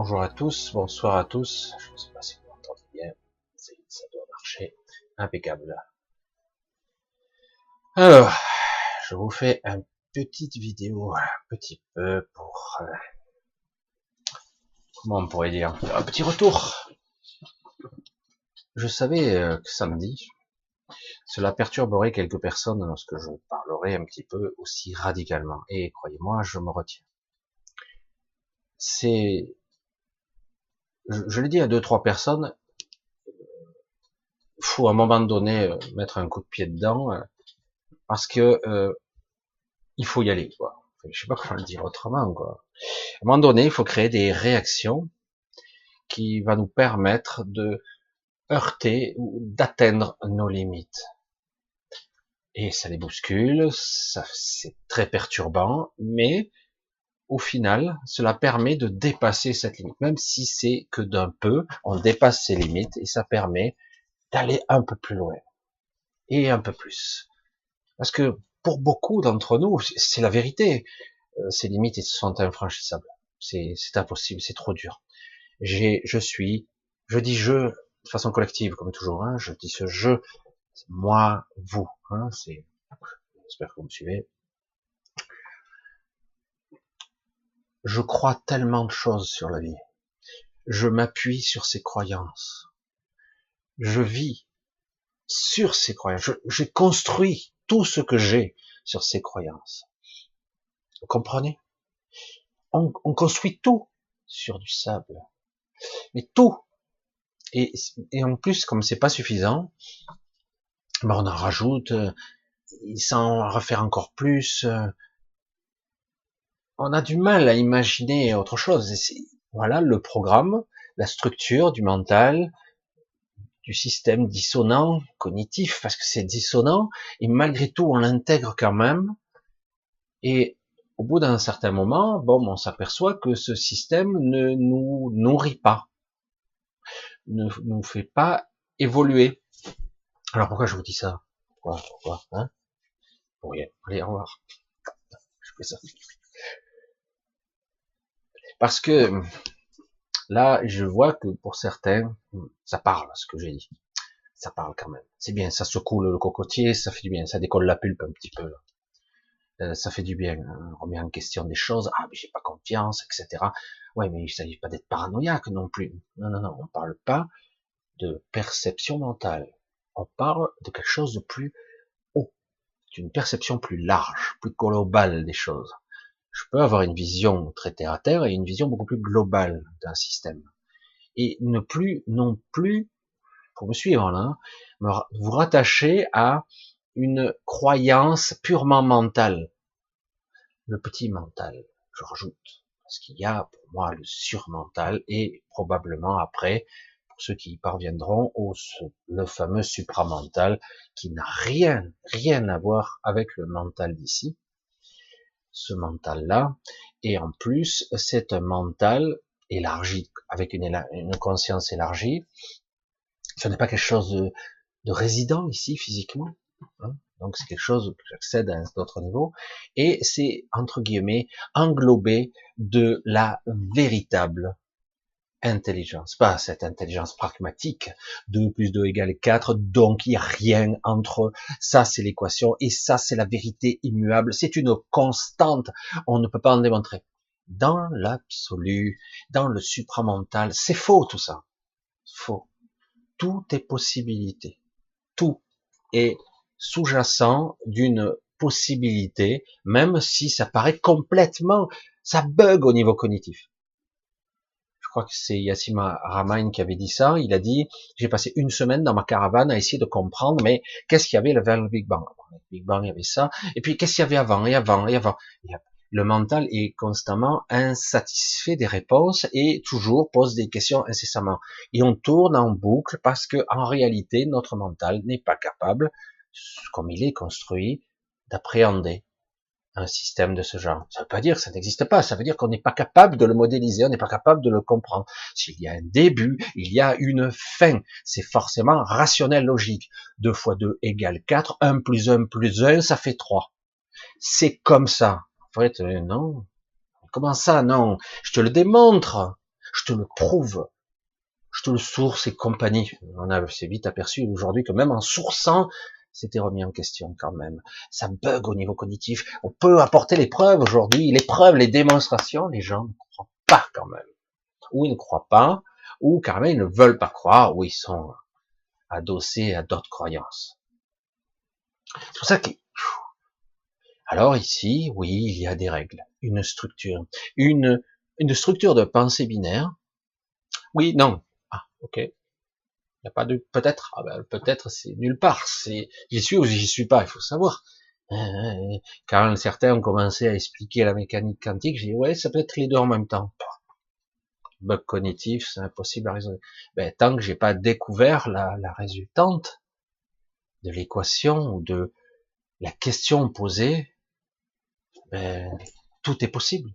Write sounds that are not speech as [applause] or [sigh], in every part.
Bonjour à tous, bonsoir à tous. Je ne sais pas si vous m'entendez bien. Ça doit marcher. Impeccable. Alors, je vous fais une petite vidéo, un petit peu pour... Euh, comment on pourrait dire Un petit retour. Je savais euh, que samedi, cela perturberait quelques personnes lorsque je parlerai un petit peu aussi radicalement. Et croyez-moi, je me retiens. C'est je, l'ai dit à deux trois personnes, faut à un moment donné euh, mettre un coup de pied dedans euh, parce que euh, il faut y aller quoi. Je sais pas comment le dire autrement quoi. À un moment donné, il faut créer des réactions qui va nous permettre de heurter ou d'atteindre nos limites. Et ça les bouscule, ça c'est très perturbant, mais au final, cela permet de dépasser cette limite. Même si c'est que d'un peu, on dépasse ses limites et ça permet d'aller un peu plus loin. Et un peu plus. Parce que pour beaucoup d'entre nous, c'est la vérité. Euh, ces limites sont infranchissables. C'est impossible, c'est trop dur. J'ai, je suis, je dis je de façon collective comme toujours. Hein, je dis ce je, moi, vous. Hein, c'est, j'espère que vous me suivez. Je crois tellement de choses sur la vie. Je m'appuie sur ces croyances. Je vis sur ces croyances. J'ai construit tout ce que j'ai sur ces croyances. Vous comprenez? On, construit tout sur du sable. Mais tout. Et, en plus, comme c'est pas suffisant, ben on en rajoute, euh, sans refaire encore plus, euh, on a du mal à imaginer autre chose. voilà le programme, la structure du mental, du système dissonant, cognitif, parce que c'est dissonant, et malgré tout, on l'intègre quand même. Et au bout d'un certain moment, bon, on s'aperçoit que ce système ne nous nourrit pas, ne nous fait pas évoluer. Alors pourquoi je vous dis ça? Pourquoi? Pourquoi? Hein? Allez, au revoir. Je fais ça. Parce que là, je vois que pour certains, ça parle ce que j'ai dit. Ça parle quand même. C'est bien, ça secoue le cocotier, ça fait du bien, ça décolle la pulpe un petit peu. Euh, ça fait du bien. Hein. On remet en question des choses. Ah, mais j'ai pas confiance, etc. Ouais, mais il s'agit pas d'être paranoïaque non plus. Non, non, non, on parle pas de perception mentale. On parle de quelque chose de plus haut, d'une perception plus large, plus globale des choses je peux avoir une vision très terre à terre et une vision beaucoup plus globale d'un système. Et ne plus, non plus, pour me suivre là, vous rattacher à une croyance purement mentale. Le petit mental, je rajoute. Parce qu'il y a pour moi le surmental et probablement après, pour ceux qui y parviendront, au, le fameux supramental qui n'a rien, rien à voir avec le mental d'ici ce mental-là. Et en plus, c'est un mental élargi, avec une, conscience élargie. Ce n'est pas quelque chose de, de résident ici physiquement. Hein. Donc c'est quelque chose que j'accède à un autre niveau. Et c'est, entre guillemets, englobé de la véritable intelligence, pas cette intelligence pragmatique, 2 plus 2 égale 4, donc il n'y a rien entre ça c'est l'équation et ça c'est la vérité immuable, c'est une constante, on ne peut pas en démontrer. Dans l'absolu, dans le supramental, c'est faux tout ça, faux. Tout est possibilité, tout est sous-jacent d'une possibilité, même si ça paraît complètement, ça bug au niveau cognitif crois que c'est Yassima Ramain qui avait dit ça, il a dit, j'ai passé une semaine dans ma caravane à essayer de comprendre, mais qu'est-ce qu'il y avait vers le Big Bang? Le Big Bang, il y avait ça, et puis qu'est-ce qu'il y avait avant, et avant, et avant? Le mental est constamment insatisfait des réponses et toujours pose des questions incessamment. Et on tourne en boucle parce que en réalité, notre mental n'est pas capable, comme il est construit, d'appréhender un système de ce genre. Ça ne veut pas dire que ça n'existe pas, ça veut dire qu'on n'est pas capable de le modéliser, on n'est pas capable de le comprendre. S'il y a un début, il y a une fin. C'est forcément rationnel logique. 2 fois 2 égale 4, 1 plus 1 plus 1, ça fait 3. C'est comme ça. En fait, euh, non. Comment ça, non? Je te le démontre. je te le prouve, je te le source et compagnie. On a c'est vite aperçu aujourd'hui que même en sourçant, c'était remis en question quand même. Ça bug au niveau cognitif. On peut apporter les preuves aujourd'hui, les preuves, les démonstrations, les gens ne croient pas quand même. Ou ils ne croient pas, ou carrément ils ne veulent pas croire, ou ils sont adossés à d'autres croyances. C'est pour ça que alors ici, oui, il y a des règles, une structure, une, une structure de pensée binaire. Oui, non. Ah, ok. Il n'y a pas de peut-être. Ah ben, peut-être c'est nulle part. C'est j'y suis ou j'y suis pas. Il faut savoir. Euh, quand certains ont commencé à expliquer la mécanique quantique, j'ai dit ouais, ça peut être les deux en même temps. Bug cognitif, c'est impossible à résoudre. Ben, tant que j'ai pas découvert la, la résultante de l'équation ou de la question posée, ben, tout est possible.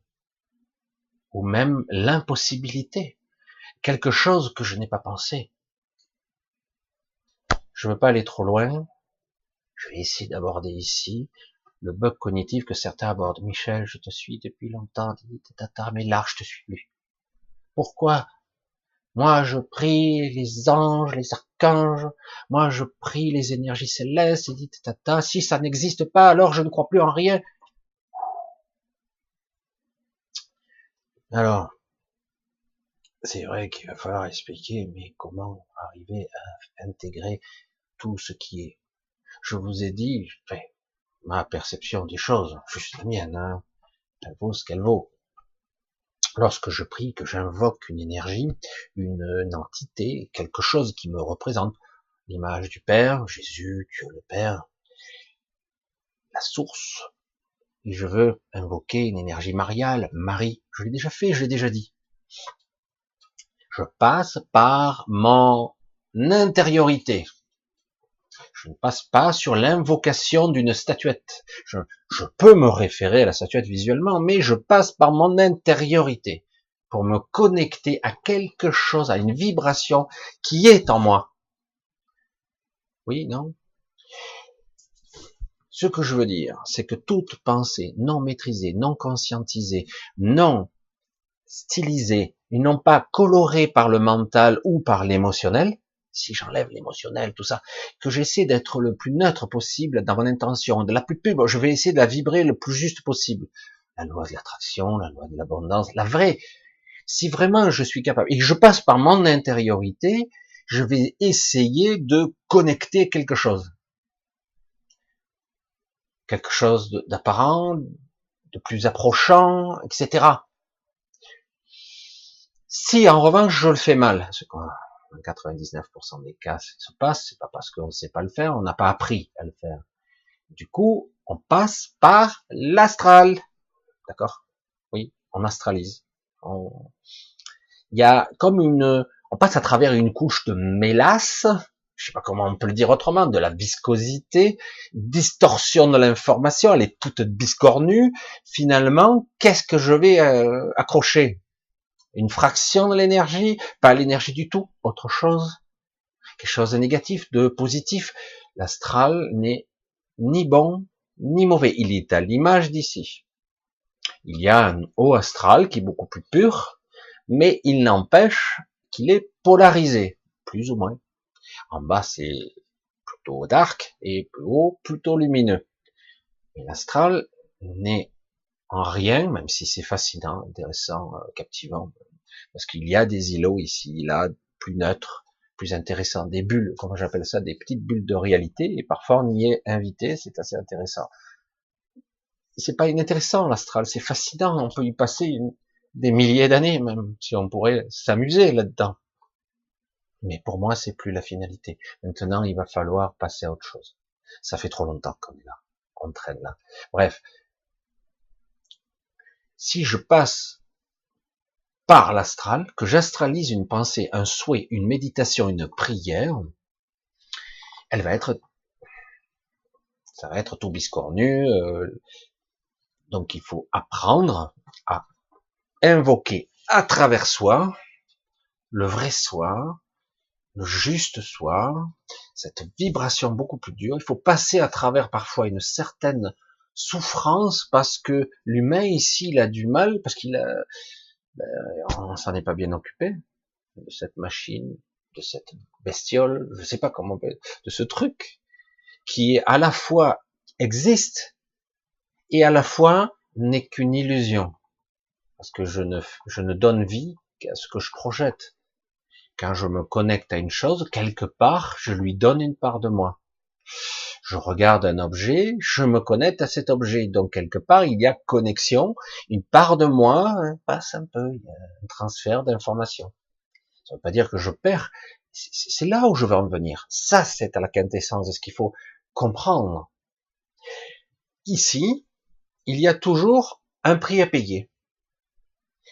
Ou même l'impossibilité. Quelque chose que je n'ai pas pensé. Je ne veux pas aller trop loin. Je vais essayer d'aborder ici le bug cognitif que certains abordent. Michel, je te suis depuis longtemps, mais là, je te suis plus. Pourquoi? Moi, je prie les anges, les archanges. Moi, je prie les énergies célestes. Et dit, tata, si ça n'existe pas, alors je ne crois plus en rien. Alors, c'est vrai qu'il va falloir expliquer, mais comment arriver à intégrer tout ce qui est. Je vous ai dit, ma perception des choses, juste la mienne, hein, elle vaut ce qu'elle vaut. Lorsque je prie, que j'invoque une énergie, une, une, entité, quelque chose qui me représente, l'image du Père, Jésus, Dieu le Père, la source, et je veux invoquer une énergie mariale, Marie, je l'ai déjà fait, je l'ai déjà dit. Je passe par mon intériorité. Je ne passe pas sur l'invocation d'une statuette. Je, peux me référer à la statuette visuellement, mais je passe par mon intériorité pour me connecter à quelque chose, à une vibration qui est en moi. Oui, non? Ce que je veux dire, c'est que toute pensée non maîtrisée, non conscientisée, non stylisée, et non pas colorée par le mental ou par l'émotionnel, si j'enlève l'émotionnel, tout ça, que j'essaie d'être le plus neutre possible dans mon intention, de la plus pure, je vais essayer de la vibrer le plus juste possible. La loi de l'attraction, la loi de l'abondance, la vraie. Si vraiment je suis capable, et que je passe par mon intériorité, je vais essayer de connecter quelque chose quelque chose d'apparent, de plus approchant, etc. Si en revanche je le fais mal, ce qu'on 99% des cas se passe, c'est pas parce qu'on ne sait pas le faire, on n'a pas appris à le faire. Du coup, on passe par l'astral. D'accord? Oui, on astralise. Il y a comme une, on passe à travers une couche de mélasse je sais pas comment on peut le dire autrement, de la viscosité, distorsion de l'information, elle est toute biscornue. Finalement, qu'est-ce que je vais euh, accrocher? Une fraction de l'énergie, pas l'énergie du tout, autre chose, quelque chose de négatif, de positif. L'astral n'est ni bon ni mauvais, il est à l'image d'ici. Il y a un haut astral qui est beaucoup plus pur, mais il n'empêche qu'il est polarisé, plus ou moins. En bas, c'est plutôt dark et plus haut, plutôt lumineux. Et l'astral n'est en rien, même si c'est fascinant, intéressant, euh, captivant, parce qu'il y a des îlots ici, là, plus neutres, plus intéressants, des bulles, comment j'appelle ça, des petites bulles de réalité, et parfois on y est invité, c'est assez intéressant. C'est pas inintéressant l'astral, c'est fascinant, on peut y passer des milliers d'années même, si on pourrait s'amuser là-dedans. Mais pour moi, c'est plus la finalité. Maintenant, il va falloir passer à autre chose. Ça fait trop longtemps qu'on est là. On traîne là. Bref. Si je passe par l'astral, que j'astralise une pensée, un souhait, une méditation, une prière, elle va être, ça va être tout biscornu. Euh, donc il faut apprendre à invoquer à travers soi le vrai soi, le juste soi, cette vibration beaucoup plus dure. Il faut passer à travers parfois une certaine souffrance parce que l'humain ici, il a du mal, parce qu'il a, ben, on s'en est pas bien occupé de cette machine, de cette bestiole, je sais pas comment, de ce truc qui à la fois existe et à la fois n'est qu'une illusion. Parce que je ne, je ne donne vie qu'à ce que je projette. Quand je me connecte à une chose, quelque part, je lui donne une part de moi. Je regarde un objet, je me connecte à cet objet. Donc, quelque part, il y a connexion. Une part de moi hein, passe un peu. Il y a un transfert d'informations. Ça ne veut pas dire que je perds. C'est là où je veux en venir. Ça, c'est à la quintessence de ce qu'il faut comprendre. Ici, il y a toujours un prix à payer.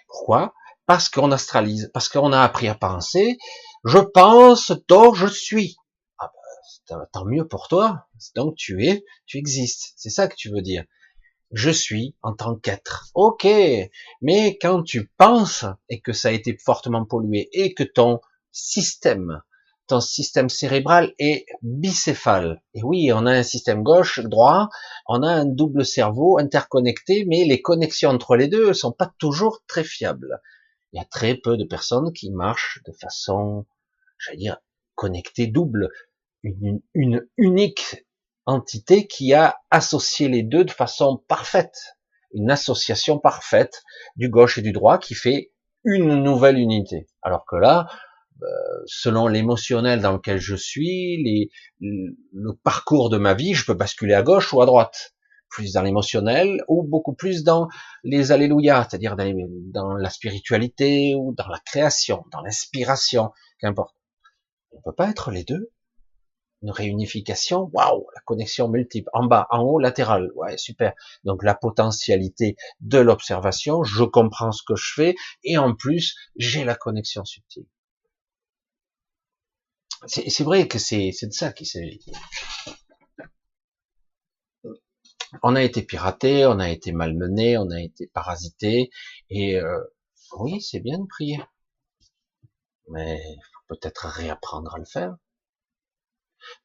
Pourquoi? Parce qu'on astralise, parce qu'on a appris à penser. Je pense, donc je suis. Tant mieux pour toi. Donc tu es, tu existes. C'est ça que tu veux dire. Je suis en tant qu'être. Ok. Mais quand tu penses et que ça a été fortement pollué et que ton système ton système cérébral est bicéphale. Et oui, on a un système gauche, droit, on a un double cerveau interconnecté, mais les connexions entre les deux sont pas toujours très fiables. Il y a très peu de personnes qui marchent de façon, j'allais dire, connectée double. Une, une unique entité qui a associé les deux de façon parfaite. Une association parfaite du gauche et du droit qui fait une nouvelle unité. Alors que là, euh, selon l'émotionnel dans lequel je suis, les, le parcours de ma vie, je peux basculer à gauche ou à droite, plus dans l'émotionnel ou beaucoup plus dans les alléluia, c'est-à-dire dans, dans, la spiritualité ou dans la création, dans l'inspiration, qu'importe. On peut pas être les deux. Une réunification, waouh, la connexion multiple, en bas, en haut, latéral, ouais, super. Donc la potentialité de l'observation, je comprends ce que je fais et en plus j'ai la connexion subtile. C'est vrai que c'est de ça qu'il s'agit. On a été piraté, on a été malmené, on a été parasité, et euh, oui, c'est bien de prier, mais peut-être réapprendre à le faire.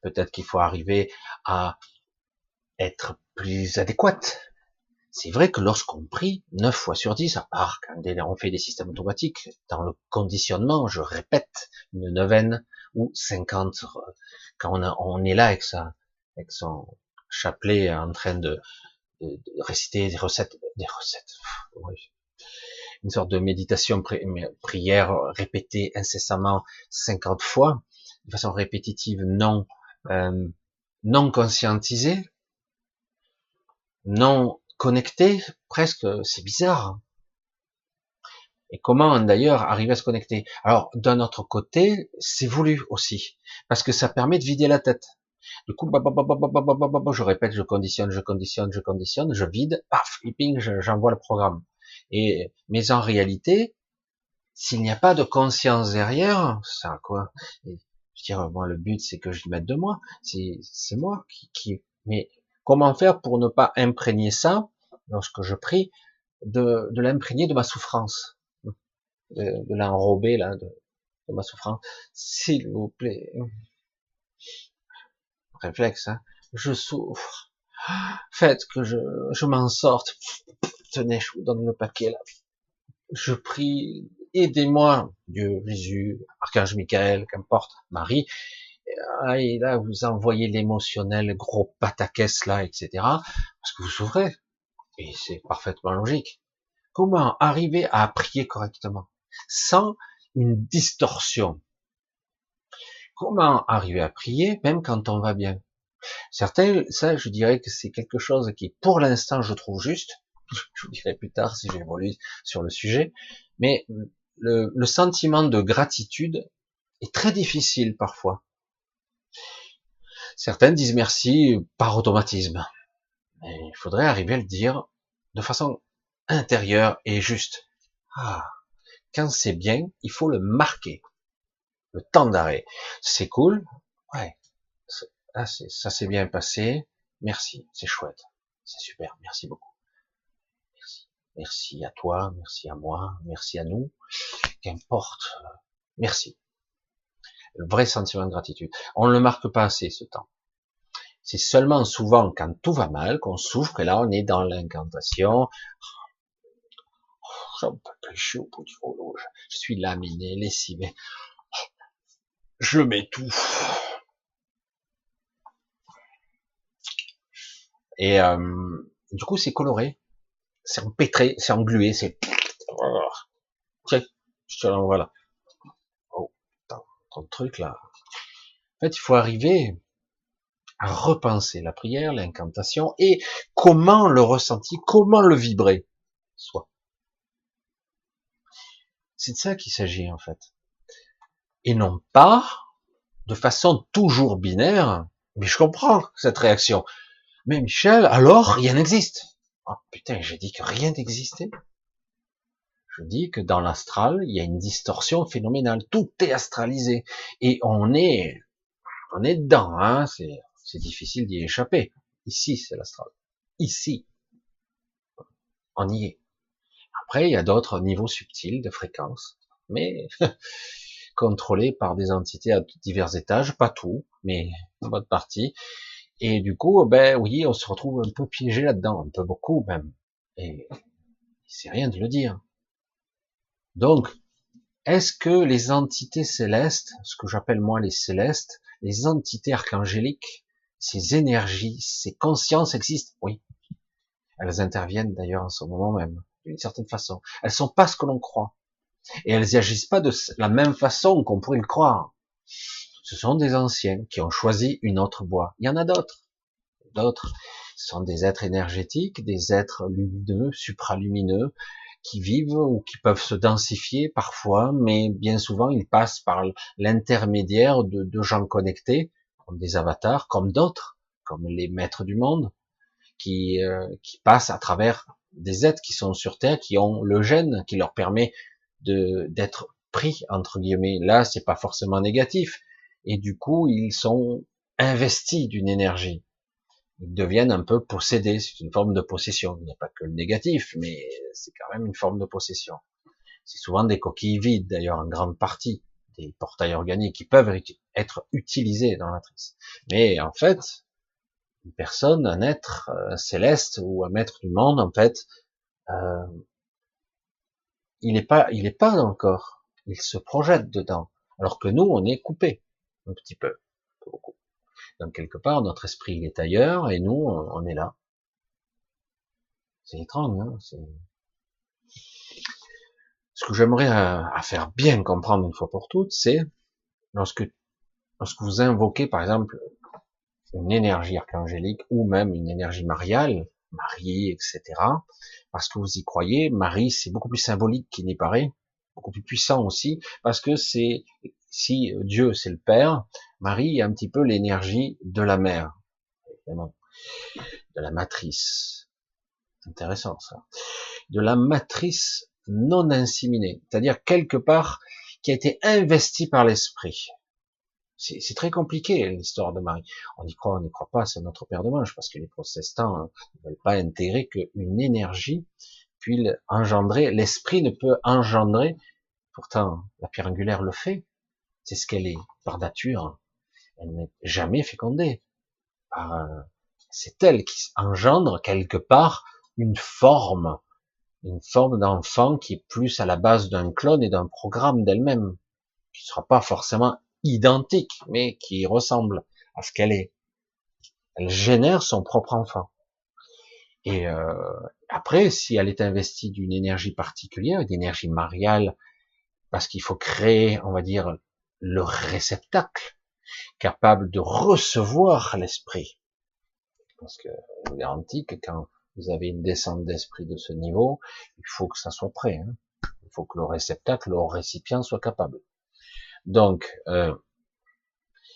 Peut-être qu'il faut arriver à être plus adéquate. C'est vrai que lorsqu'on prie, 9 fois sur 10, à part quand on fait des systèmes automatiques, dans le conditionnement, je répète, une neuvaine, ou 50 quand on, est là avec son chapelet en train de, de, réciter des recettes, des recettes, une sorte de méditation, prière répétée incessamment 50 fois, de façon répétitive, non, euh, non conscientisée, non connectée, presque, c'est bizarre. Et comment d'ailleurs arriver à se connecter? Alors d'un autre côté, c'est voulu aussi, parce que ça permet de vider la tête. Du coup, je répète, je conditionne, je conditionne, je conditionne, je vide, paf, flipping, j'envoie le programme. Et mais en réalité, s'il n'y a pas de conscience derrière, c'est quoi? Je veux dire, le but c'est que je mette de moi, c'est moi qui, qui. Mais comment faire pour ne pas imprégner ça lorsque je prie, de, de l'imprégner de ma souffrance de, l'enrober là de, ma souffrance? S'il vous plaît. Réflexe, hein. Je souffre. Faites que je, je m'en sorte. Tenez, je vous donne le paquet là. Je prie, aidez-moi, Dieu, Jésus, Archange Michael, qu'importe, Marie. Ah, et là, vous envoyez l'émotionnel, gros pataquès là, etc. Parce que vous souffrez. Et c'est parfaitement logique. Comment arriver à prier correctement sans une distorsion? Comment arriver à prier même quand on va bien? Certains, ça, je dirais que c'est quelque chose qui, pour l'instant, je trouve juste. [laughs] Je vous dirai plus tard si j'évolue sur le sujet. Mais le, sentiment de gratitude est très difficile parfois. Certains disent merci par automatisme. Il faudrait arriver à le dire de façon intérieure et juste. Ah, quand c'est bien, il faut le marquer. Le temps d'arrêt. C'est cool. Ouais. Ah, ça s'est bien passé. Merci. C'est chouette. C'est super. Merci beaucoup. Merci. À toi. Merci à moi. Merci à nous. Qu'importe. Merci. Le vrai sentiment de gratitude. On ne le marque pas assez, ce temps. C'est seulement souvent quand tout va mal qu'on souffre et là on est dans l'incantation j'en peux plus, je suis au bout du rouleau, je, suis laminé, lessivé. Je m'étouffe. Et euh, du coup, c'est coloré, c'est empêtré, c'est englué, c'est... Tiens, je te l'envoie là. Oh, ton truc là. En fait, il faut arriver à repenser la prière, l'incantation et comment le ressentir, comment le vibrer soit. C'est de ça qu'il s'agit en fait. Et non pas de façon toujours binaire, mais je comprends cette réaction. Mais Michel, alors rien n'existe. Oh putain, j'ai dit que rien n'existait. Je dis que dans l'astral, il y a une distorsion phénoménale. Tout est astralisé. Et on est, on est dedans, hein. C'est, c'est difficile d'y échapper. Ici, c'est l'astral. Ici. On y est. Après, il y a d'autres niveaux subtils de fréquence, mais [laughs] contrôlés par des entités à divers étages, pas tout, mais une bonne partie. Et du coup, ben oui, on se retrouve un peu piégé là-dedans, un peu beaucoup même. Et c'est rien de le dire. Donc, est-ce que les entités célestes, ce que j'appelle moi les célestes, les entités archangéliques, ces énergies, ces consciences existent? Oui. Elles interviennent d'ailleurs en ce moment même d'une certaine façon. Elles sont pas ce que l'on croit. Et elles agissent pas de la même façon qu'on pourrait le croire. Ce sont des anciens qui ont choisi une autre voie. Il y en a d'autres. D'autres sont des êtres énergétiques, des êtres lumineux, supralumineux, qui vivent ou qui peuvent se densifier parfois, mais bien souvent ils passent par l'intermédiaire de, gens connectés, comme des avatars, comme d'autres, comme les maîtres du monde, qui, euh, qui passent à travers des êtres qui sont sur Terre, qui ont le gène qui leur permet d'être pris entre guillemets. Là, c'est pas forcément négatif, et du coup, ils sont investis d'une énergie. Ils deviennent un peu possédés. C'est une forme de possession. Il n'y a pas que le négatif, mais c'est quand même une forme de possession. C'est souvent des coquilles vides, d'ailleurs, en grande partie, des portails organiques qui peuvent être utilisés dans la. Mais en fait, une personne, un être euh, céleste ou un maître du monde, en fait, euh, il n'est pas, il est pas dans le corps. Il se projette dedans. Alors que nous, on est coupé un petit peu, beaucoup. Donc quelque part, notre esprit il est ailleurs et nous, on est là. C'est étrange. Hein Ce que j'aimerais à, euh, à, faire bien comprendre une fois pour toutes, c'est lorsque lorsque vous invoquez, par exemple, une énergie archangélique ou même une énergie mariale, Marie, etc. Parce que vous y croyez, Marie, c'est beaucoup plus symbolique qu'il n'y paraît, beaucoup plus puissant aussi, parce que c'est, si Dieu c'est le Père, Marie est un petit peu l'énergie de la mère, de la matrice. Intéressant ça. De la matrice non inséminée, c'est-à-dire quelque part qui a été investie par l'esprit. C'est très compliqué l'histoire de Marie. On y croit, on n'y croit pas, c'est notre père de manche, parce que les protestants hein, ne veulent pas intégrer qu'une énergie puis engendrer. L'esprit ne peut engendrer, pourtant la pierre angulaire le fait. C'est ce qu'elle est par nature. Elle n'est jamais fécondée. C'est elle qui engendre quelque part une forme, une forme d'enfant qui est plus à la base d'un clone et d'un programme d'elle-même, qui ne sera pas forcément identique, mais qui ressemble à ce qu'elle est. Elle génère son propre enfant. Et euh, après, si elle est investie d'une énergie particulière, d'énergie mariale, parce qu'il faut créer, on va dire, le réceptacle capable de recevoir l'esprit. Parce que vous garantis que quand vous avez une descente d'esprit de ce niveau, il faut que ça soit prêt. Hein. Il faut que le réceptacle, le récipient soit capable. Donc, euh,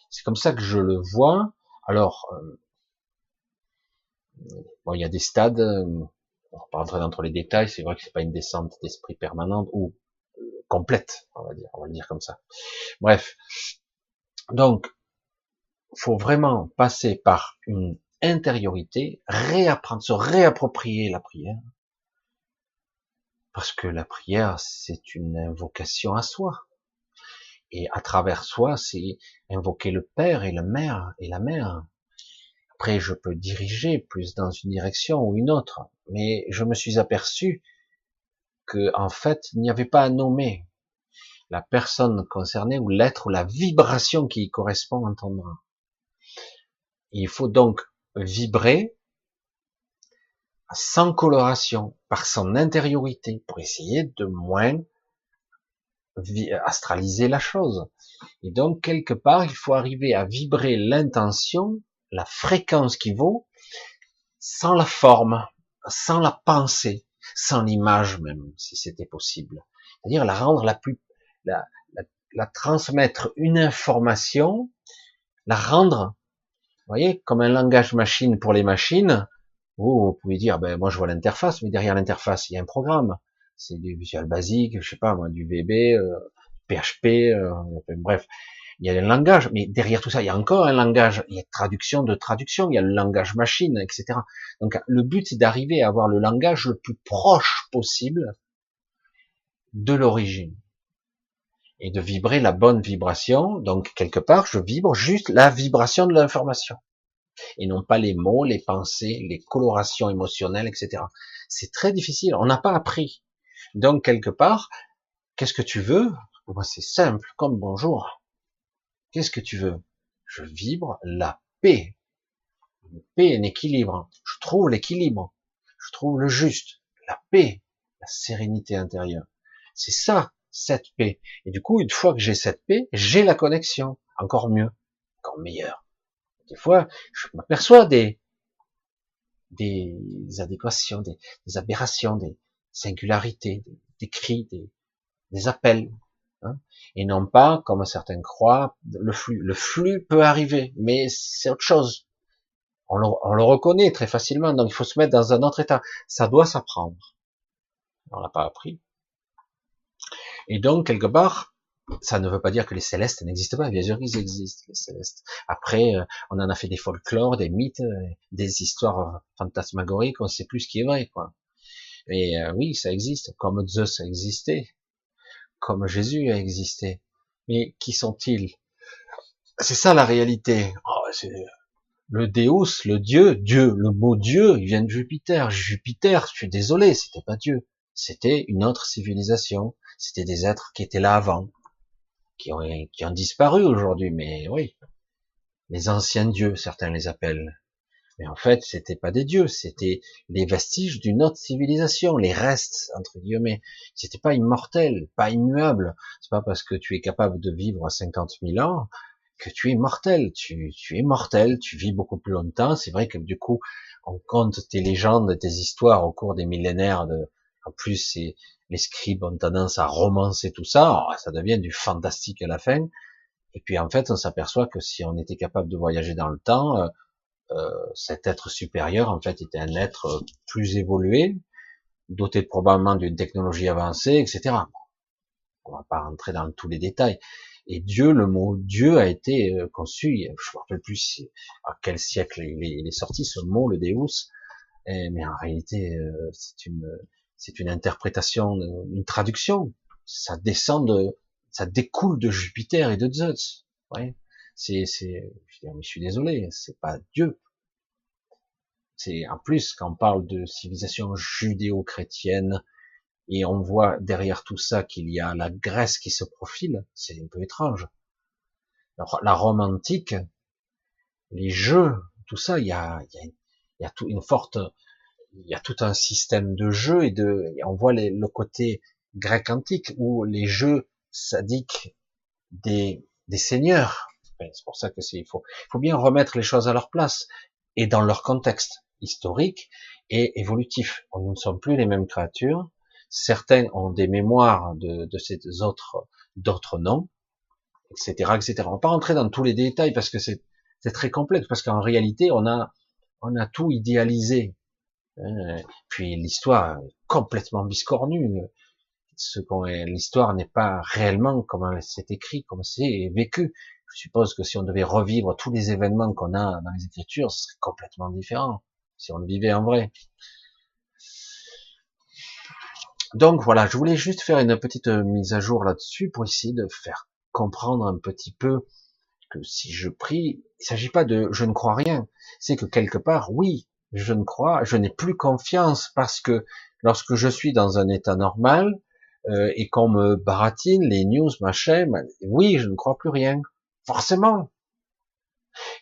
c'est comme ça que je le vois. Alors, euh, bon, il y a des stades. Euh, on va pas rentrer dans les détails. C'est vrai que c'est pas une descente d'esprit permanente ou complète, on va dire. On va le dire comme ça. Bref. Donc, faut vraiment passer par une intériorité, réapprendre, se réapproprier la prière. Parce que la prière, c'est une invocation à soi. Et à travers soi, c'est invoquer le père et la mère et la mère. Après, je peux diriger plus dans une direction ou une autre, mais je me suis aperçu que en fait, il n'y avait pas à nommer. La personne concernée ou l'être ou la vibration qui y correspond entendra. Il faut donc vibrer sans coloration, par son intériorité, pour essayer de moins astraliser la chose. Et donc, quelque part, il faut arriver à vibrer l'intention, la fréquence qui vaut, sans la forme, sans la pensée, sans l'image même, si c'était possible. C'est-à-dire la rendre la plus, la, la, transmettre une information, la rendre, vous voyez, comme un langage machine pour les machines. Vous, vous pouvez dire, ben moi je vois l'interface, mais derrière l'interface il y a un programme. C'est du Visual Basic, je sais pas moi, du VB, PHP, euh, euh bref, il y a un langage, mais derrière tout ça, il y a encore un langage, il y a traduction de traduction, il y a le langage machine, etc. Donc le but, c'est d'arriver à avoir le langage le plus proche possible de l'origine et de vibrer la bonne vibration. Donc quelque part, je vibre juste la vibration de l'information et non pas les mots, les pensées, les colorations émotionnelles, etc. C'est très difficile. On n'a pas appris. Donc quelque part, qu'est-ce que tu veux? C'est simple, comme bonjour. Qu'est-ce que tu veux? Je vibre la paix. Une paix, un équilibre. Je trouve l'équilibre. Je trouve le juste. La paix. La sérénité intérieure. C'est ça, cette paix. Et du coup, une fois que j'ai cette paix, j'ai la connexion. Encore mieux. Encore meilleur. Des fois, je m'aperçois des, des adéquations, des, aberrations, des singularités, des, cris, des appels. Hein, et non pas, comme certains croient, le flux. Le flux peut arriver, mais c'est autre chose. On le, on le, reconnaît très facilement, donc il faut se mettre dans un autre état. Ça doit s'apprendre. On l'a pas appris. Et donc, quelque part, ça ne veut pas dire que les célestes n'existent pas. Bien sûr qu'ils existent, les célestes. Après, euh, on en a fait des folklores, des mythes, euh, des histoires fantasmagoriques, on ne sait plus ce qui est vrai, quoi. Et euh, oui, ça existe, comme Zeus a existé comme Jésus a existé. Mais qui sont-ils? C'est ça la réalité. Oh, le Deus, le Dieu, Dieu, le mot Dieu, il vient de Jupiter. Jupiter, je suis désolé, c'était pas Dieu. C'était une autre civilisation. C'était des êtres qui étaient là avant, qui ont, qui ont disparu aujourd'hui. Mais oui, les anciens dieux, certains les appellent. Mais en fait, c'était pas des dieux, c'était les vestiges d'une autre civilisation, les restes entre guillemets. C'était pas immortel, pas immuable. C'est pas parce que tu es capable de vivre à 50 000 ans que tu es mortel. Tu, tu es mortel, tu vis beaucoup plus longtemps. C'est vrai que du coup, on compte tes légendes, tes histoires au cours des millénaires. De... En plus, les scribes ont tendance à romancer tout ça. Oh, ça devient du fantastique à la fin. Et puis en fait, on s'aperçoit que si on était capable de voyager dans le temps, euh, cet être supérieur en fait était un être plus évolué, doté probablement d'une technologie avancée, etc. On va pas rentrer dans tous les détails. Et Dieu, le mot Dieu a été euh, conçu, je me rappelle plus à quel siècle il est, sorti ce mot, le Deus, mais en réalité euh, c'est une c'est une interprétation, une traduction. Ça descend de, ça découle de Jupiter et de Zeus. C'est, c'est, je, suis désolé, c'est pas Dieu. C'est en plus quand on parle de civilisation judéo-chrétienne et on voit derrière tout ça qu'il y a la Grèce qui se profile, c'est un peu étrange. la Rome antique, les jeux, tout ça, il y a, y a, tout une forte, il y a tout un système de jeux et de, on voit le côté grec antique où les jeux sadiques des seigneurs c'est pour ça que c'est, il faut, faut bien remettre les choses à leur place et dans leur contexte historique et évolutif. Nous ne sommes plus les mêmes créatures. Certains ont des mémoires de, de ces autres, d'autres noms, etc., etc. On va pas rentrer dans tous les détails parce que c'est, c'est très complexe parce qu'en réalité, on a, on a tout idéalisé. Euh, puis l'histoire est complètement biscornue. Ce qu'on l'histoire n'est pas réellement comme c'est écrit, comme c'est vécu. Je suppose que si on devait revivre tous les événements qu'on a dans les Écritures, ce serait complètement différent, si on le vivait en vrai. Donc voilà, je voulais juste faire une petite mise à jour là-dessus pour essayer de faire comprendre un petit peu que si je prie, il s'agit pas de je ne crois rien, c'est que quelque part, oui, je ne crois, je n'ai plus confiance parce que lorsque je suis dans un état normal euh, et qu'on me baratine les news, machin, ben, oui, je ne crois plus rien. Forcément.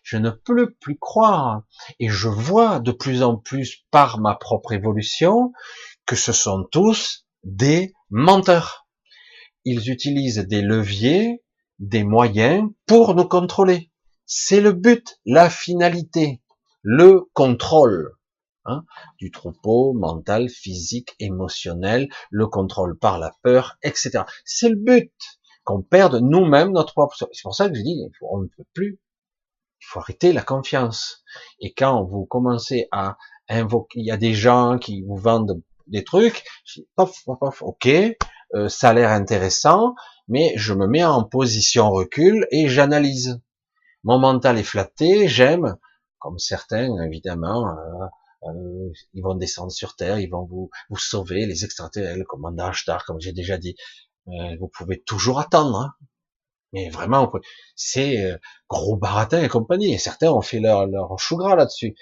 Je ne peux plus croire. Et je vois de plus en plus par ma propre évolution que ce sont tous des menteurs. Ils utilisent des leviers, des moyens pour nous contrôler. C'est le but, la finalité, le contrôle hein, du troupeau mental, physique, émotionnel, le contrôle par la peur, etc. C'est le but qu'on perde nous-mêmes notre propre. C'est pour ça que je dis, on ne peut plus. Il faut arrêter la confiance. Et quand vous commencez à invoquer, il y a des gens qui vous vendent des trucs, je dis, ok, euh, ça a l'air intéressant, mais je me mets en position recul et j'analyse. Mon mental est flatté, j'aime, comme certains évidemment, euh, euh, ils vont descendre sur Terre, ils vont vous, vous sauver, les extraterrestres, comme Ashtar, comme j'ai déjà dit. Euh, vous pouvez toujours attendre, hein. mais vraiment, c'est euh, gros baratin et compagnie. Et certains ont fait leur, leur chou gras là-dessus.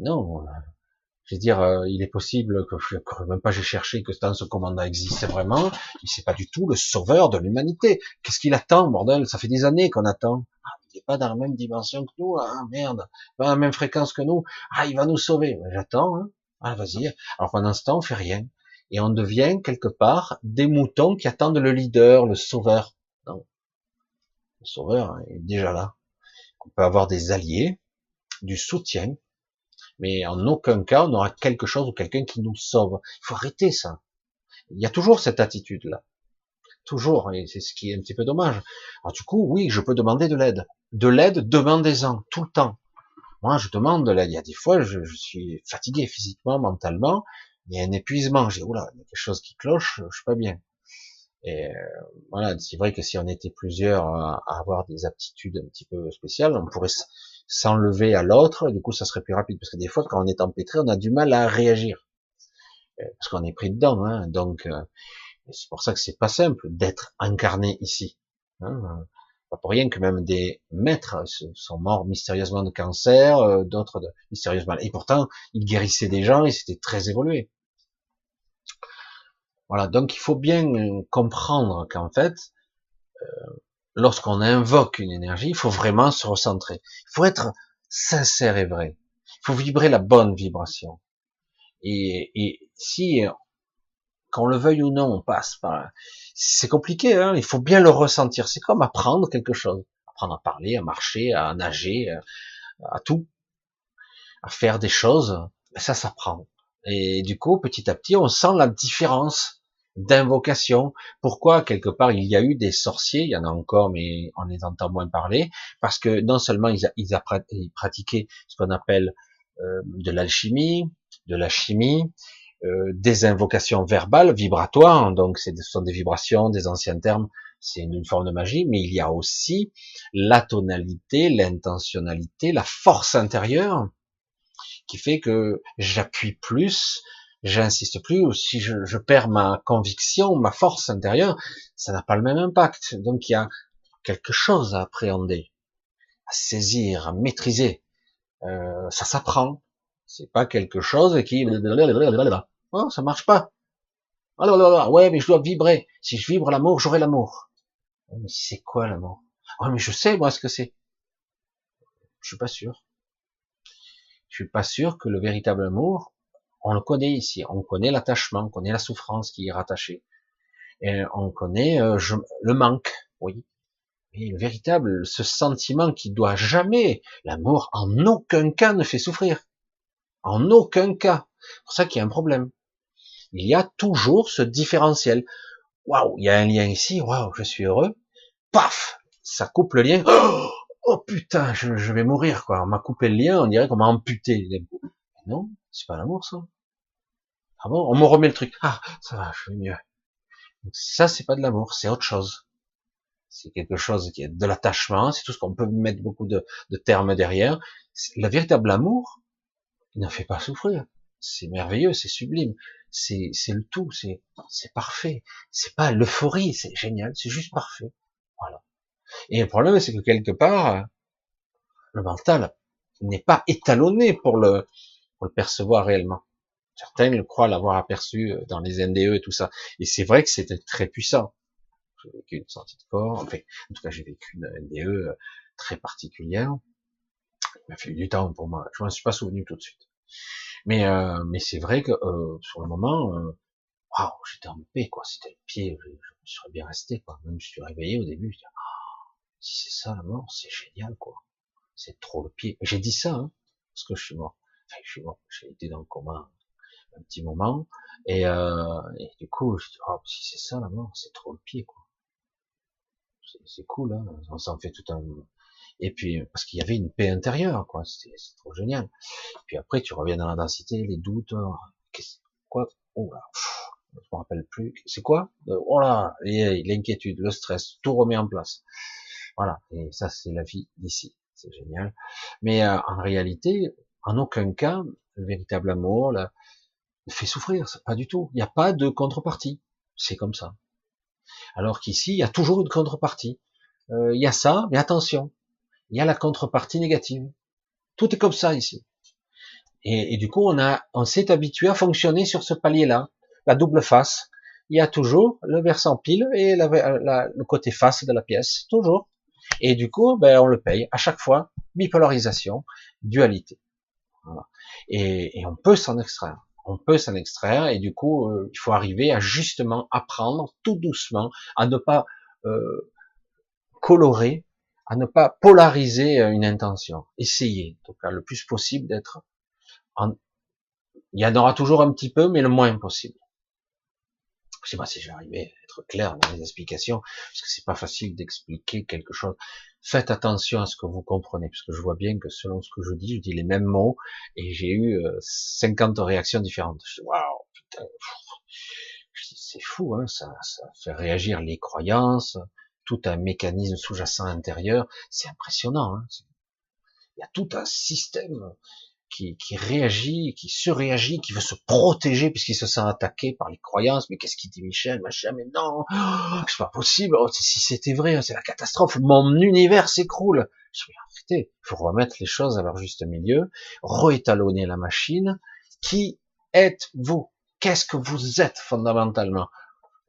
Non, je veux dire, euh, il est possible que je même pas j'ai cherché que dans ce commandant existe vraiment. Il c'est pas du tout le sauveur de l'humanité. Qu'est-ce qu'il attend, bordel? Ça fait des années qu'on attend. Ah, il n'est pas dans la même dimension que nous. Ah merde, pas dans la même fréquence que nous. Ah, il va nous sauver. J'attends. Hein. Ah, vas-y. Alors pendant ce temps, on fait rien et on devient quelque part des moutons qui attendent le leader, le sauveur. Non, le sauveur est déjà là. On peut avoir des alliés, du soutien, mais en aucun cas on aura quelque chose ou quelqu'un qui nous sauve. Il faut arrêter ça. Il y a toujours cette attitude-là. Toujours, et c'est ce qui est un petit peu dommage. Alors du coup, oui, je peux demander de l'aide. De l'aide, demandez-en, tout le temps. Moi, je demande de l'aide. Il y a des fois, je, suis fatigué physiquement, mentalement, il y a un épuisement. J'ai, oula, il y a quelque chose qui cloche, je suis pas bien. Et euh, voilà, c'est vrai que si on était plusieurs à, avoir des aptitudes un petit peu spéciales, on pourrait s'enlever à l'autre, du coup ça serait plus rapide, parce que des fois quand on est empêtré, on a du mal à réagir, euh, parce qu'on est pris dedans, hein, donc euh, c'est pour ça que c'est pas simple d'être incarné ici. Hein. Pour rien que même des maîtres sont morts mystérieusement de cancer, euh, d'autres mystérieusement, et pourtant ils guérissaient des gens et c'était très évolué. Voilà, donc il faut bien comprendre qu'en fait, lorsqu'on invoque une énergie, il faut vraiment se recentrer. Il faut être sincère et vrai. Il faut vibrer la bonne vibration. Et, et si, qu'on le veuille ou non, on passe par... C'est compliqué, hein il faut bien le ressentir. C'est comme apprendre quelque chose. Apprendre à parler, à marcher, à nager, à, tout. À faire des choses. Ça s'apprend. Et du coup, petit à petit, on sent la différence d'invocation. Pourquoi quelque part il y a eu des sorciers, il y en a encore, mais on les entend moins parler, parce que non seulement ils, pratiquaient ce qu'on appelle euh, de l'alchimie, de la chimie, euh, des invocations verbales, vibratoires, donc ce sont des vibrations, des anciens termes, c'est une forme de magie, mais il y a aussi la tonalité, l'intentionnalité, la force intérieure, qui fait que j'appuie plus, j'insiste plus, ou si je, je, perds ma conviction, ma force intérieure, ça n'a pas le même impact. Donc il y a quelque chose à appréhender, à saisir, à maîtriser. Euh, ça s'apprend. C'est pas quelque chose qui oh, ça marche pas. Oh ouais, mais je dois vibrer. Si je vibre l'amour, j'aurai l'amour. Mais c'est quoi l'amour? Oh, mais je sais moi ce que c'est. Je suis pas sûr. Je suis pas sûr que le véritable amour, on le connaît ici, on connaît l'attachement, on connaît la souffrance qui est rattachée, et on connaît euh, le manque, oui. Mais le véritable, ce sentiment qui doit jamais, l'amour en aucun cas ne fait souffrir, en aucun cas. C'est pour ça qu'il y a un problème. Il y a toujours ce différentiel. Waouh, il y a un lien ici, waouh, je suis heureux. Paf, ça coupe le lien. Oh, oh putain, je, vais mourir quoi. On m'a coupé le lien, on dirait qu'on m'a amputé. Non, c'est pas l'amour ça. Ah bon On me remet le truc. Ah, ça va, je vais mieux. ça, c'est pas de l'amour, c'est autre chose. C'est quelque chose qui est de l'attachement, c'est tout ce qu'on peut mettre beaucoup de, termes derrière. Le véritable amour, il ne fait pas souffrir. C'est merveilleux, c'est sublime. C'est, le tout, c'est, parfait. C'est pas l'euphorie, c'est génial, c'est juste parfait. Voilà. Et le problème, c'est que quelque part, le mental n'est pas étalonné pour le, pour le percevoir réellement. Certains le croient l'avoir aperçu dans les NDE et tout ça. Et c'est vrai que c'était très puissant. J'ai vécu une sortie de corps, enfin, en tout cas, j'ai vécu une NDE très particulière. Il m'a fallu du temps pour moi. Je m'en suis pas souvenu tout de suite. Mais, euh, mais c'est vrai que euh, sur le moment, waouh, j'étais en paix, quoi. C'était le pied, je, je, serais bien resté, quoi. Même si je suis réveillé au début, je dis, ah, si c'est ça la mort, c'est génial, quoi. C'est trop le pied. J'ai dit ça, hein, parce que je suis mort. Enfin, je suis mort. J'ai été dans le coma un petit moment. Et, euh, du coup, je dis, oh, si c'est ça la mort, c'est trop le pied, quoi. C'est cool, hein. On s'en fait tout un. Et puis, parce qu'il y avait une paix intérieure, quoi. C'est trop génial. Et puis après, tu reviens dans la densité, les doutes. Oh, quoi Oh là, je me rappelle plus. C'est quoi? Oh là, l'inquiétude, le stress, tout remet en place. Voilà. Et ça, c'est la vie d'ici. C'est génial. Mais euh, en réalité, en aucun cas, le véritable amour, là, fait souffrir, pas du tout. Il n'y a pas de contrepartie. C'est comme ça. Alors qu'ici, il y a toujours une contrepartie. Euh, il y a ça, mais attention, il y a la contrepartie négative. Tout est comme ça ici. Et, du coup, on a, on s'est habitué à fonctionner sur ce palier-là, la double face. Il y a toujours le versant pile et le côté face de la pièce, toujours. Et du coup, ben, on le paye à chaque fois. Bipolarisation, dualité. Voilà. Et, et on peut s'en extraire on peut s'en extraire et du coup euh, il faut arriver à justement apprendre tout doucement à ne pas euh, colorer, à ne pas polariser euh, une intention. Essayez, en tout cas le plus possible d'être en... il y en aura toujours un petit peu mais le moins possible. Je sais pas si je vais arriver à être clair dans les explications, parce que c'est pas facile d'expliquer quelque chose. Faites attention à ce que vous comprenez, parce que je vois bien que selon ce que je dis, je dis les mêmes mots, et j'ai eu 50 euh, réactions différentes. Waouh, putain, c'est fou, hein, ça, ça fait réagir les croyances, tout un mécanisme sous-jacent intérieur, c'est impressionnant. Hein. Il y a tout un système qui, réagit, qui surréagit, qui veut se protéger puisqu'il se sent attaqué par les croyances. Mais qu'est-ce qu'il dit Michel? Machin, mais non, oh, c'est pas possible. Oh, si c'était vrai, c'est la catastrophe. Mon univers s'écroule. Je il faut remettre les choses à leur juste milieu, réétalonner la machine. Qui êtes-vous? Qu'est-ce que vous êtes fondamentalement?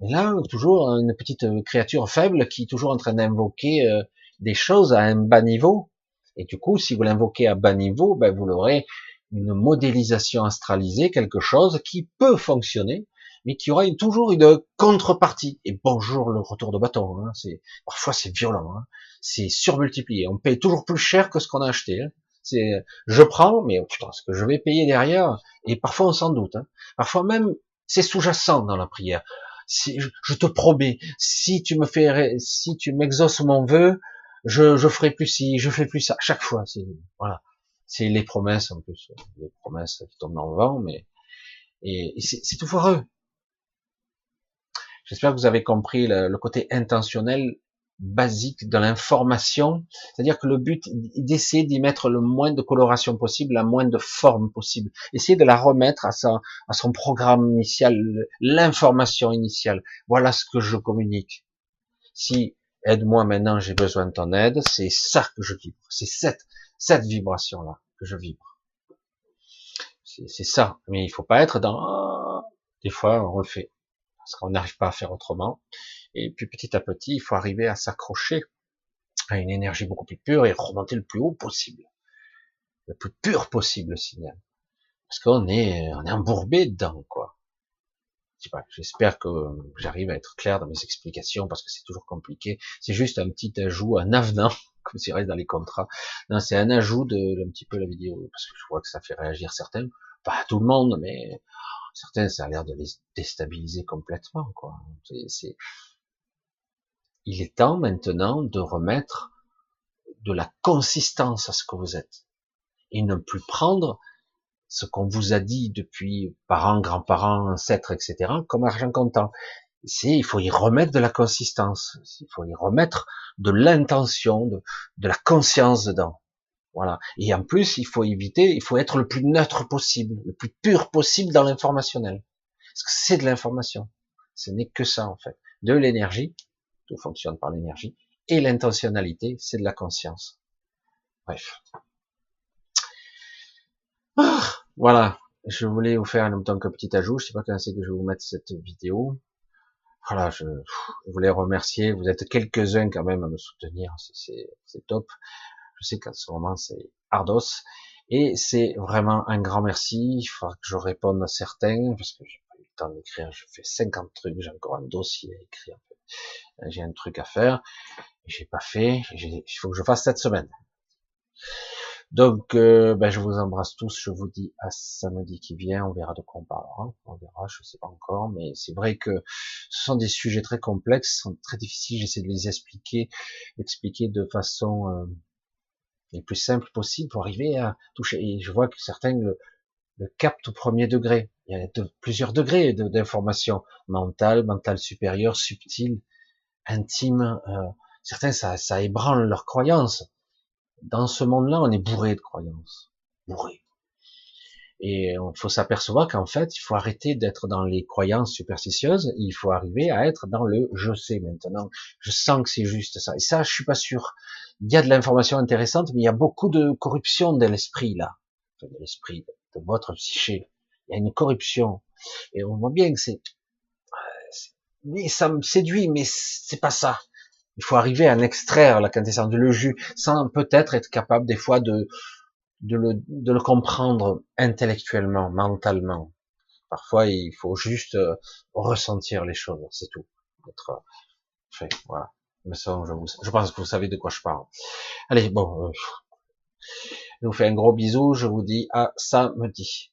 Et là, toujours une petite créature faible qui est toujours en train d'invoquer euh, des choses à un bas niveau, et du coup, si vous l'invoquez à bas niveau, ben vous aurez une modélisation astralisée, quelque chose qui peut fonctionner, mais qui aura toujours une contrepartie. Et bonjour le retour de bâton. Hein, c'est parfois c'est violent, hein, c'est surmultiplié. On paye toujours plus cher que ce qu'on a acheté. Hein. C'est, je prends, mais oh putain, ce que je vais payer derrière. Et parfois on s'en doute. Hein. Parfois même c'est sous-jacent dans la prière. Si je, te promets, si tu me fais, si tu m'exauces mon vœu, je, je ferai plus ci, je fais plus ça. Chaque fois, c'est voilà, c'est les promesses en plus, les promesses qui tombent dans le vent, mais et, c'est tout foireux. J'espère que vous avez compris le, côté intentionnel basique de l'information, c'est-à-dire que le but d'essayer d'y mettre le moins de coloration possible, la moins de forme possible, essayer de la remettre à, sa, à son programme initial, l'information initiale. Voilà ce que je communique. Si aide-moi maintenant, j'ai besoin de ton aide, c'est ça que je vibre, c'est cette, cette vibration-là que je vibre. C'est ça, mais il faut pas être dans, des fois on le fait, parce qu'on n'arrive pas à faire autrement, et puis petit à petit, il faut arriver à s'accrocher à une énergie beaucoup plus pure et remonter le plus haut possible, le plus pur possible le signal, parce qu'on est, on est embourbé dedans, quoi. J'espère que j'arrive à être clair dans mes explications parce que c'est toujours compliqué. C'est juste un petit ajout, un avenant, [laughs] comme c'est reste dans les contrats. Non, c'est un ajout de un petit peu la vidéo parce que je vois que ça fait réagir certains, pas tout le monde, mais certains, ça a l'air de les déstabiliser complètement, quoi. C'est, il est temps maintenant de remettre de la consistance à ce que vous êtes et ne plus prendre ce qu'on vous a dit depuis parents, grands-parents, ancêtres, etc., comme argent comptant. C'est, il faut y remettre de la consistance, il faut y remettre de l'intention, de, de la conscience dedans. Voilà. Et en plus, il faut éviter, il faut être le plus neutre possible, le plus pur possible dans l'informationnel. Parce que c'est de l'information. Ce n'est que ça, en fait. De l'énergie, tout fonctionne par l'énergie, et l'intentionnalité, c'est de la conscience. Bref. Ah, voilà. je voulais vous faire un, donc, un petit ajout. Je sais pas quand c'est que je vais vous mettre cette vidéo. Voilà, je, voulais remercier. Vous êtes quelques-uns quand même à me soutenir. C'est top. Je sais qu'en ce moment c'est ardos. Et c'est vraiment un grand merci. Il faudra que je réponde à certains parce que temps d'écrire. Je fais 50 trucs. J'ai encore un dossier à écrire. J'ai un truc à faire. J'ai pas fait. Il faut que je fasse cette semaine. Donc, euh, ben, je vous embrasse tous. Je vous dis à samedi qui vient. On verra de quoi on parlera. On verra, je sais pas encore. Mais c'est vrai que ce sont des sujets très complexes, sont très difficiles. J'essaie de les expliquer, expliquer de façon euh, les plus simple possible pour arriver à toucher. Et je vois que certains le, le captent au premier degré. Il y a de, plusieurs degrés d'information mentale, mentale supérieure, subtile, intime. Euh, certains, ça, ça ébranle leurs croyances dans ce monde-là, on est bourré de croyances. Bourré. Et il faut s'apercevoir qu'en fait, il faut arrêter d'être dans les croyances superstitieuses, il faut arriver à être dans le je sais maintenant, je sens que c'est juste ça. Et ça, je suis pas sûr. Il y a de l'information intéressante, mais il y a beaucoup de corruption de l'esprit là, de l'esprit, de votre psyché. Il y a une corruption. Et on voit bien que c'est, mais ça me séduit, mais c'est pas ça. Il faut arriver à en extraire la quintessence de le jus, sans peut-être être capable des fois de, de le, de le comprendre intellectuellement, mentalement. Parfois, il faut juste euh, ressentir les choses, c'est tout. Être euh, fait, voilà. Mais je, vous, pense que vous savez de quoi je parle. Allez, bon, euh, je vous fais un gros bisou. Je vous dis à samedi.